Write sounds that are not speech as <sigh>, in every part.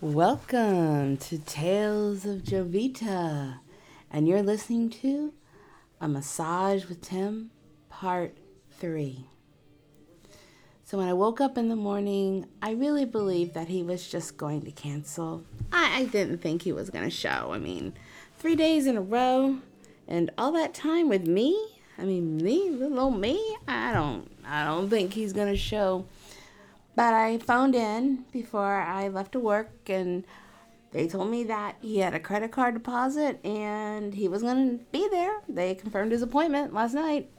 Welcome to Tales of Jovita, and you're listening to A Massage with Tim, Part 3. So, when I woke up in the morning, I really believed that he was just going to cancel. I, I didn't think he was going to show. I mean, three days in a row, and all that time with me. I mean, me, little old me. I don't, I don't think he's going to show. But I phoned in before I left to work and they told me that he had a credit card deposit and he was going to be there. They confirmed his appointment last night.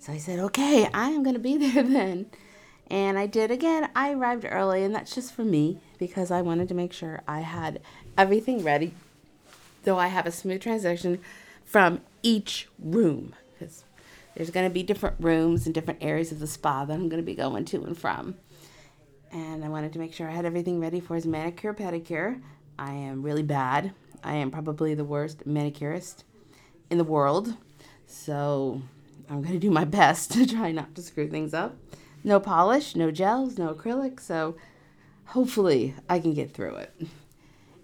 So I said, okay, I am going to be <laughs> there then. And I did again. I arrived early, and that's just for me because I wanted to make sure I had everything ready. So I have a smooth transition from each room because there's going to be different rooms and different areas of the spa that I'm going to be going to and from. And I wanted to make sure I had everything ready for his manicure pedicure. I am really bad. I am probably the worst manicurist in the world. So I'm going to do my best <laughs> to try not to screw things up. No polish, no gels, no acrylic. So hopefully I can get through it.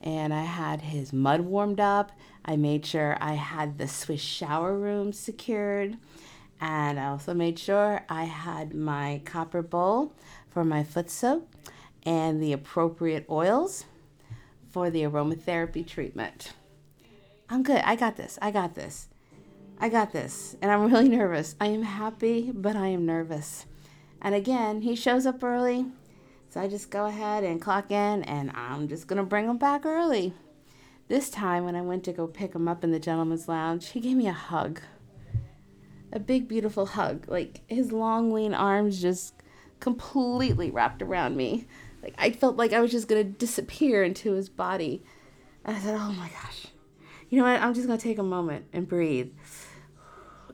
And I had his mud warmed up. I made sure I had the Swiss shower room secured. And I also made sure I had my copper bowl for my foot soap and the appropriate oils for the aromatherapy treatment. I'm good. I got this. I got this. I got this. And I'm really nervous. I am happy, but I am nervous. And again, he shows up early. So I just go ahead and clock in, and I'm just going to bring him back early. This time, when I went to go pick him up in the gentleman's lounge, he gave me a hug a big, beautiful hug. Like his long, lean arms just completely wrapped around me. Like I felt like I was just gonna disappear into his body. And I said, "Oh my gosh, you know what? I'm just gonna take a moment and breathe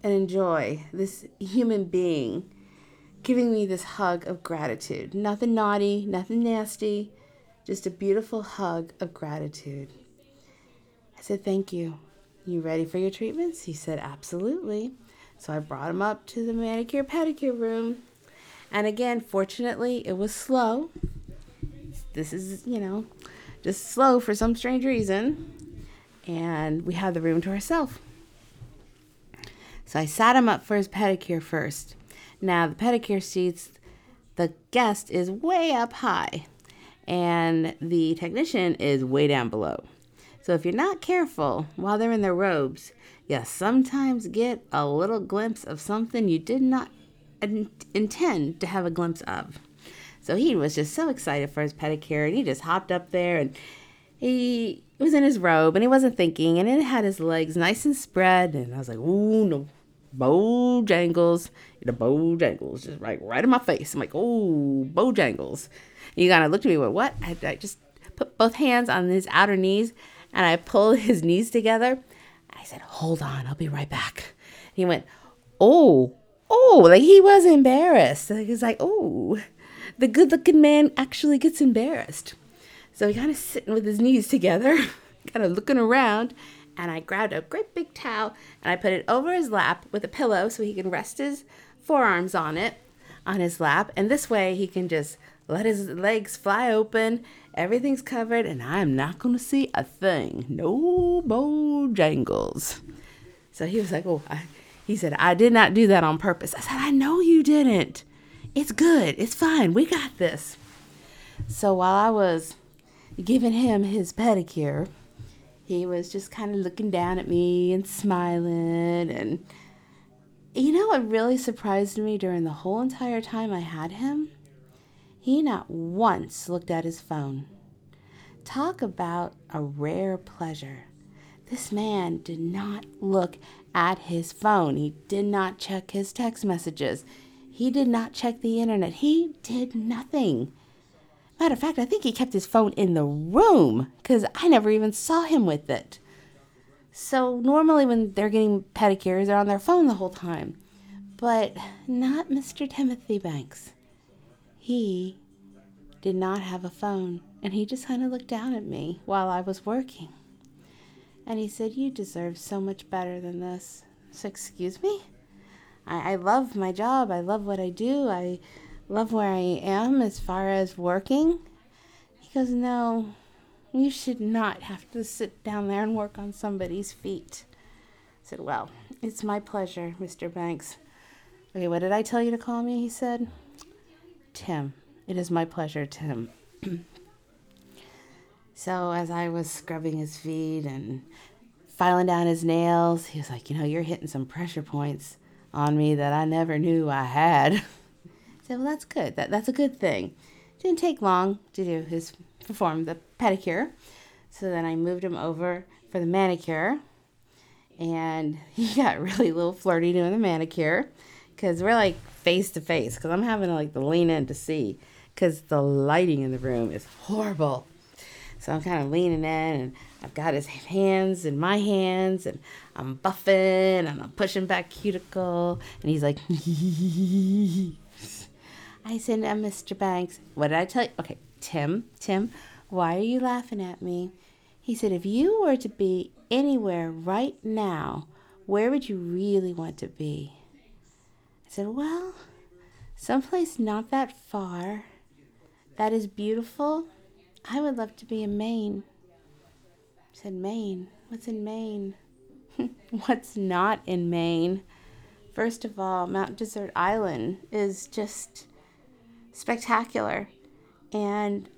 and enjoy this human being giving me this hug of gratitude. Nothing naughty, nothing nasty, just a beautiful hug of gratitude." I said, "Thank you. You ready for your treatments?" He said, "Absolutely." So I brought him up to the manicure pedicure room. And again, fortunately, it was slow. This is, you know, just slow for some strange reason. And we had the room to ourselves. So I sat him up for his pedicure first. Now, the pedicure seats, the guest is way up high, and the technician is way down below. So if you're not careful while they're in their robes, you sometimes get a little glimpse of something you did not in- intend to have a glimpse of. So he was just so excited for his pedicure and he just hopped up there and he was in his robe and he wasn't thinking and it had his legs nice and spread and I was like, ooh no, Bojangles, the Bojangles, just right right in my face. I'm like, oh Bojangles. And he kind of looked at me with what? I, I just put both hands on his outer knees and I pulled <laughs> his knees together I said, Hold on, I'll be right back. He went, Oh, oh, like he was embarrassed. He's like, Oh, the good looking man actually gets embarrassed. So he kind of sitting with his knees together, <laughs> kind of looking around, and I grabbed a great big towel and I put it over his lap with a pillow so he can rest his forearms on it, on his lap, and this way he can just let his legs fly open Everything's covered, and I'm not going to see a thing. No Bojangles. So he was like, Oh, I, he said, I did not do that on purpose. I said, I know you didn't. It's good. It's fine. We got this. So while I was giving him his pedicure, he was just kind of looking down at me and smiling. And you know what really surprised me during the whole entire time I had him? He not once looked at his phone. Talk about a rare pleasure. This man did not look at his phone. He did not check his text messages. He did not check the internet. He did nothing. Matter of fact, I think he kept his phone in the room because I never even saw him with it. So, normally when they're getting pedicures, they're on their phone the whole time. But not Mr. Timothy Banks he did not have a phone, and he just kind of looked down at me while I was working. And he said, You deserve so much better than this. So, excuse me? I, I love my job. I love what I do. I love where I am as far as working. He goes, No, you should not have to sit down there and work on somebody's feet. I said, Well, it's my pleasure, Mr. Banks. Okay, what did I tell you to call me? He said, Tim. It is my pleasure, Tim. <clears throat> so, as I was scrubbing his feet and filing down his nails, he was like, You know, you're hitting some pressure points on me that I never knew I had. <laughs> I said, Well, that's good. That, that's a good thing. Didn't take long to do his perform the pedicure. So then I moved him over for the manicure. And <laughs> he got really little flirty doing the manicure because we're like face to face because I'm having to like to lean in to see because the lighting in the room is horrible. So I'm kind of leaning in and I've got his hands in my hands and I'm buffing and I'm pushing back cuticle and he's like, <laughs> I said, uh, Mr. Banks, what did I tell you? Okay, Tim, Tim, why are you laughing at me? He said, if you were to be anywhere right now, where would you really want to be? I said, well, someplace not that far that is beautiful. I would love to be in Maine. I said, Maine? What's in Maine? <laughs> What's not in Maine? First of all, Mount Desert Island is just spectacular. And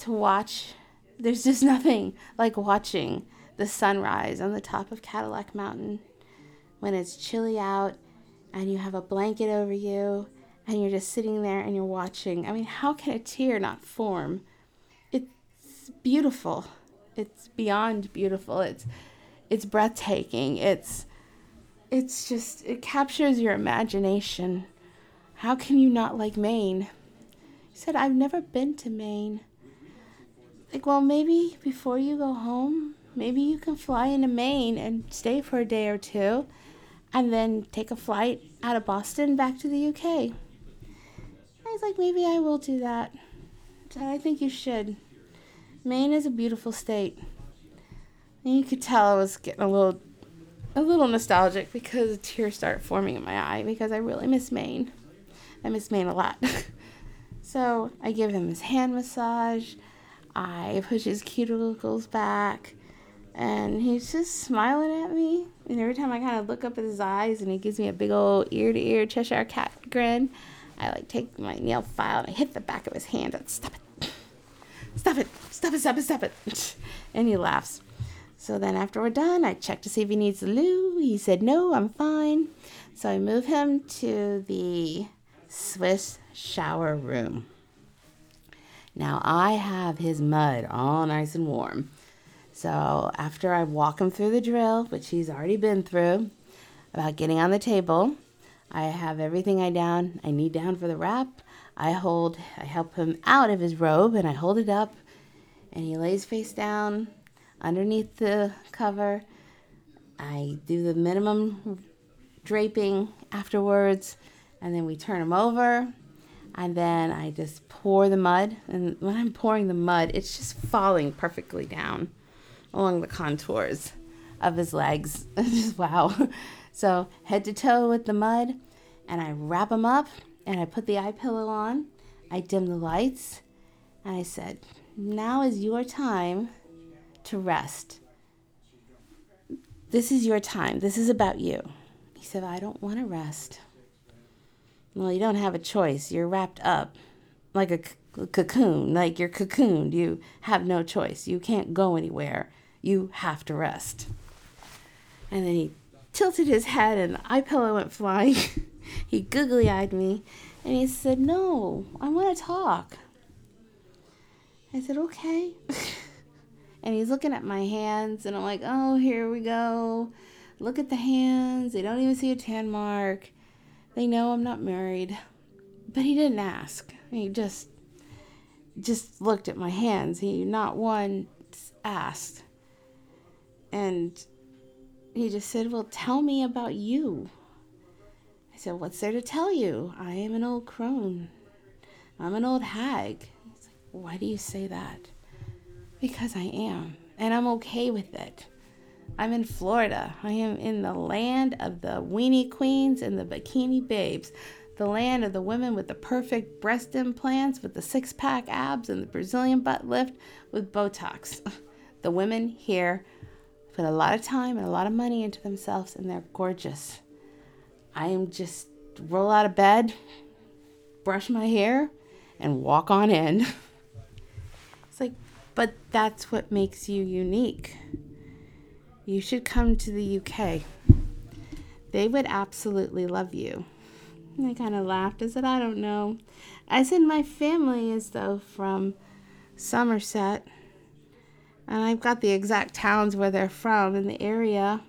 to watch, there's <laughs> just nothing like watching the sunrise on the top of Cadillac Mountain when it's chilly out and you have a blanket over you and you're just sitting there and you're watching. I mean, how can a tear not form? It's beautiful. It's beyond beautiful. It's it's breathtaking. It's it's just it captures your imagination. How can you not like Maine? He said, I've never been to Maine. Like, well, maybe before you go home, maybe you can fly into Maine and stay for a day or two and then take a flight out of Boston back to the UK. I was like, maybe I will do that. I think you should. Maine is a beautiful state. And you could tell I was getting a little a little nostalgic because tears started forming in my eye because I really miss Maine. I miss Maine a lot. <laughs> so I give him his hand massage. I push his cuticles back and he's just smiling at me. And every time I kind of look up at his eyes, and he gives me a big old ear to ear Cheshire cat grin, I like take my nail file and I hit the back of his hand. And, stop it, stop it, stop it, stop it, stop it. <laughs> And he laughs. So then after we're done, I check to see if he needs the loo. He said no, I'm fine. So I move him to the Swiss shower room. Now I have his mud all nice and warm. So after I walk him through the drill, which he's already been through, about getting on the table, I have everything I down I need down for the wrap. I hold I help him out of his robe and I hold it up and he lays face down underneath the cover. I do the minimum draping afterwards and then we turn him over and then I just pour the mud and when I'm pouring the mud it's just falling perfectly down along the contours of his legs. <laughs> wow. So head to toe with the mud, and I wrap him up, and I put the eye pillow on. I dim the lights, and I said, "Now is your time to rest. This is your time. This is about you." He said, "I don't want to rest." Well, you don't have a choice. You're wrapped up like a c- cocoon, like you're cocooned. You have no choice. You can't go anywhere. You have to rest. And then he tilted his head and the eye pillow went flying. <laughs> he googly eyed me and he said, No, I want to talk. I said, Okay. <laughs> and he's looking at my hands and I'm like, Oh, here we go. Look at the hands. They don't even see a tan mark. They know I'm not married. But he didn't ask. He just just looked at my hands. He not once asked. And he just said, Well, tell me about you. I said, What's there to tell you? I am an old crone. I'm an old hag. He's like, Why do you say that? Because I am. And I'm okay with it. I'm in Florida. I am in the land of the weenie queens and the bikini babes, the land of the women with the perfect breast implants, with the six pack abs, and the Brazilian butt lift with Botox. <laughs> The women here put a lot of time and a lot of money into themselves, and they're gorgeous. I am just roll out of bed, brush my hair, and walk on in. <laughs> it's like, but that's what makes you unique. You should come to the UK. They would absolutely love you. And I kind of laughed. I said, I don't know. I said, my family is, though, from Somerset. And I've got the exact towns where they're from in the area.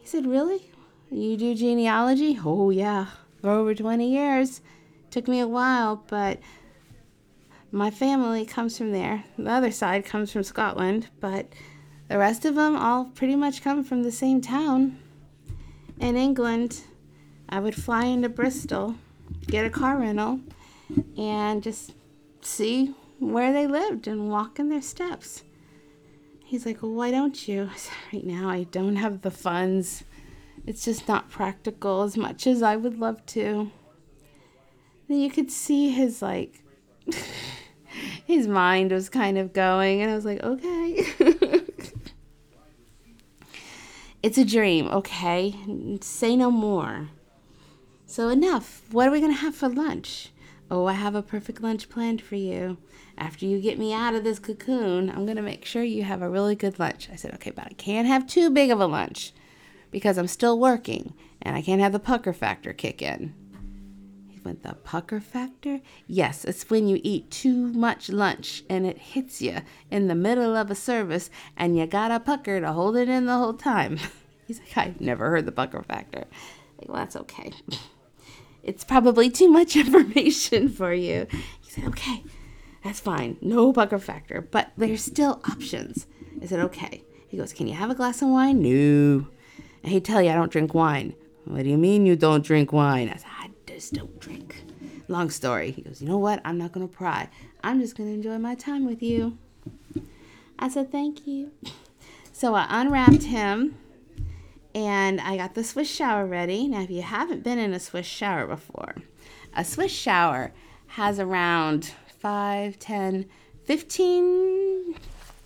He said, Really? You do genealogy? Oh, yeah. For over 20 years. Took me a while, but my family comes from there. The other side comes from Scotland, but the rest of them all pretty much come from the same town. In England, I would fly into Bristol, get a car rental, and just see where they lived and walk in their steps. He's like, Well, why don't you? Said, Right now, I don't have the funds. It's just not practical as much as I would love to. Then you could see his, like, <laughs> his mind was kind of going, and I was like, Okay. <laughs> it's a dream, okay? Say no more. So, enough. What are we going to have for lunch? Oh, I have a perfect lunch planned for you. After you get me out of this cocoon, I'm going to make sure you have a really good lunch. I said, okay, but I can't have too big of a lunch because I'm still working and I can't have the pucker factor kick in. He went, the pucker factor? Yes, it's when you eat too much lunch and it hits you in the middle of a service and you got a pucker to hold it in the whole time. <laughs> He's like, I've never heard the pucker factor. Like, well, that's okay <laughs> it's probably too much <laughs> information for you. He said, okay, that's fine. No pucker factor, but there's still options. I said, okay. He goes, can you have a glass of wine? No. And he'd tell you I don't drink wine. What do you mean you don't drink wine? I said, I just don't drink. Long story. He goes, you know what? I'm not going to pry. I'm just going to enjoy my time with you. I said, thank you. So I unwrapped him and I got the Swiss shower ready. Now, if you haven't been in a Swiss shower before, a Swiss shower has around 5, 10, 15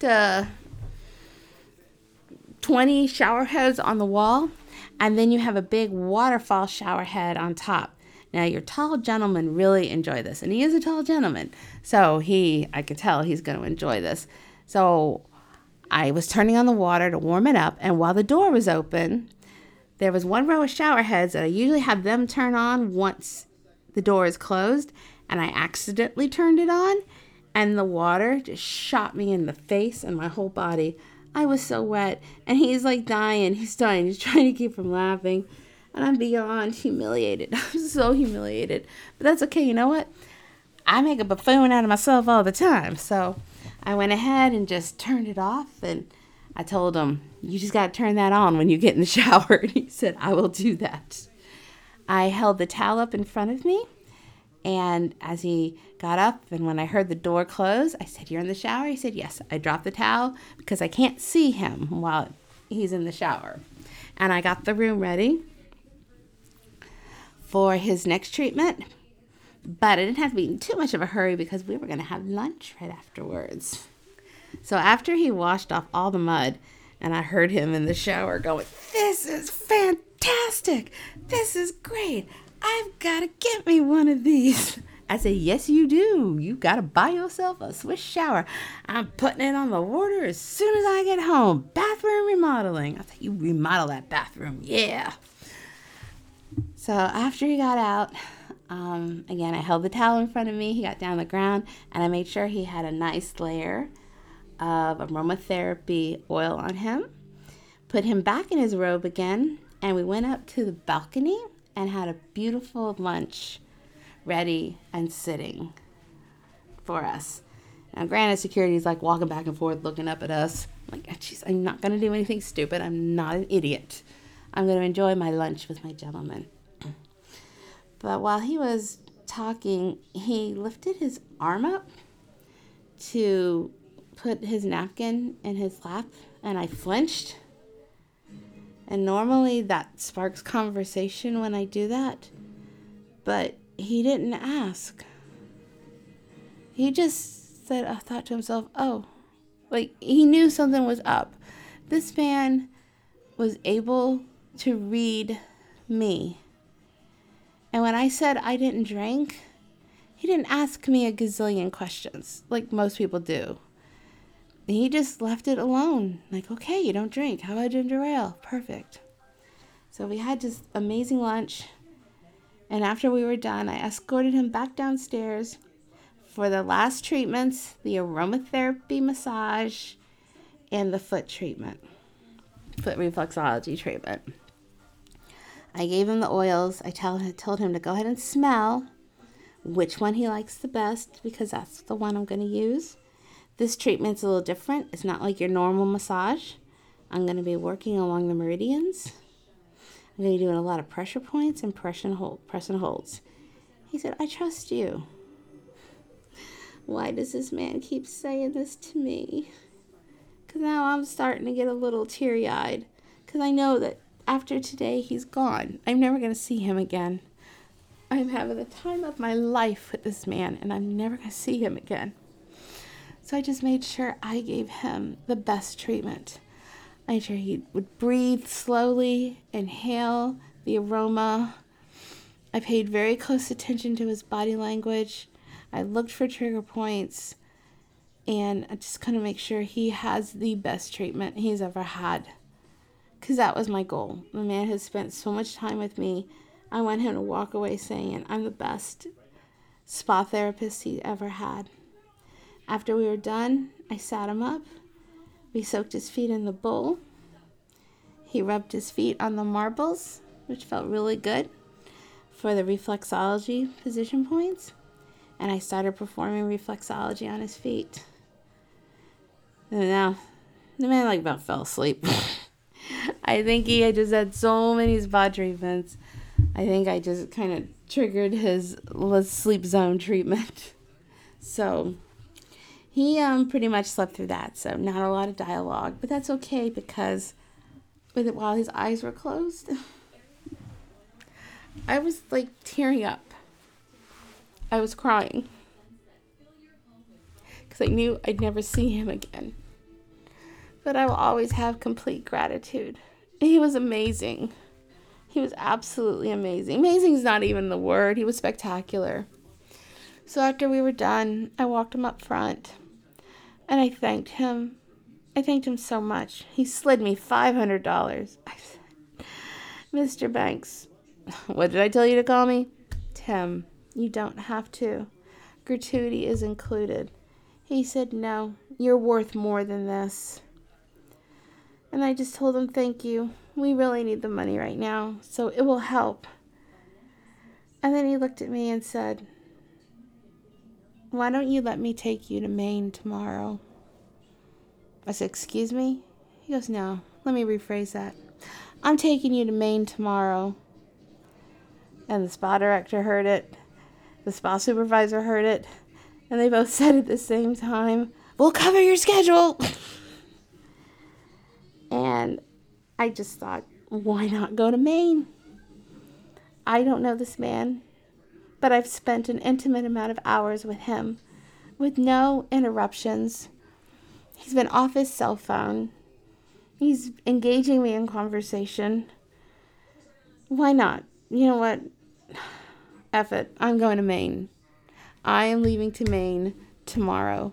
to 20 shower heads on the wall, and then you have a big waterfall shower head on top. Now, your tall gentleman really enjoy this, and he is a tall gentleman, so he, I could tell he's going to enjoy this. So, I was turning on the water to warm it up, and while the door was open, there was one row of shower heads that I usually have them turn on once the door is closed, and I accidentally turned it on, and the water just shot me in the face and my whole body. I was so wet, and he's like dying. He's dying. He's trying to keep from laughing, and I'm beyond humiliated. <laughs> I'm so humiliated, but that's okay. You know what? I make a buffoon out of myself all the time, so I went ahead and just turned it off and I told him, You just got to turn that on when you get in the <laughs> shower. And he said, I will do that. I held the towel up in front of me. And as he got up, and when I heard the door close, I said, You're in the shower? He said, Yes. I dropped the towel because I can't see him while he's in the shower. And I got the room ready for his next treatment. But I didn't have to be in too much of a hurry because we were going to have lunch right afterwards. So after he washed off all the mud, and I heard him in the shower going, This is fantastic! This is great! I've got to get me one of these. I said, Yes, you do. You got to buy yourself a Swiss shower. I'm putting it on the water as soon as I get home. Bathroom remodeling. I said, You remodel that bathroom. Yeah. So after he got out, um, again, I held the towel in front of me. He got down on the ground, and I made sure he had a nice layer of aromatherapy oil on him. Put him back in his robe again, and we went up to the balcony and had a beautiful lunch ready and sitting for us. Now, granted, security's like walking back and forth, looking up at us. I'm like, jeez, I'm not going to do anything stupid. I'm not an idiot. I'm going to enjoy my lunch with my gentleman. But while he was talking, he lifted his arm up to put his napkin in his lap, and I flinched. And normally that sparks conversation when I do that. But he didn't ask. He just said, I thought to himself, oh, like he knew something was up. This man was able to read me. And when I said I didn't drink, he didn't ask me a gazillion questions like most people do. He just left it alone. Like, okay, you don't drink. How about ginger ale? Perfect. So we had this amazing lunch. And after we were done, I escorted him back downstairs for the last treatments the aromatherapy massage and the foot treatment, foot reflexology treatment. I gave him the oils. I tell, told him to go ahead and smell which one he likes the best because that's the one I'm going to use. This treatment's a little different. It's not like your normal massage. I'm going to be working along the meridians. I'm going to be doing a lot of pressure points and press and, hold, press and holds. He said, I trust you. Why does this man keep saying this to me? Because now I'm starting to get a little teary eyed. Because I know that after today, he's gone. I'm never going to see him again. I'm having the time of my life with this man, and I'm never going to see him again. So I just made sure I gave him the best treatment. I made sure he would breathe slowly, inhale the aroma. I paid very close attention to his body language. I looked for trigger points, and I just kind of make sure he has the best treatment he's ever had because that was my goal. The man has spent so much time with me. I want him to walk away saying, I'm the best spa therapist he ever had. After we were done, I sat him up. We soaked his feet in the bowl. He rubbed his feet on the marbles, which felt really good for the reflexology position points. And I started performing reflexology on his feet. And now, the man like about fell asleep. <laughs> <laughs> I think he just had so many spa treatments. I think I just kind of triggered his sleep zone treatment. <laughs> So he um, pretty much slept through that. So not a lot of dialogue, but that's okay because with it while his eyes were closed, <laughs> I was like tearing up. I was crying because I knew I'd never see him again. But I will always have complete gratitude. He was amazing. He was absolutely amazing. Amazing is not even the word. He was spectacular. So after we were done, I walked him up front and I thanked him. I thanked him so much. He slid me $500. I said, Mr. Banks, <laughs> what did I tell you to call me? Tim, you don't have to. Gratuity is included. He said, No, you're worth more than this. And I just told him, Thank you. We really need the money right now, so it will help. And then he looked at me and said, Why don't you let me take you to Maine tomorrow? I said, Excuse me? He goes, No, let me rephrase that. I'm taking you to Maine tomorrow. And the spa director heard it, the spa supervisor heard it, and they both <laughs> said at the same time, We'll cover your schedule. <laughs> And I just thought, why not go to Maine? I don't know this man, but I've spent an intimate amount of hours with him with no interruptions. He's been off his cell phone. He's engaging me in conversation. Why not? You know what? F it. I'm going to Maine. I am leaving to Maine tomorrow.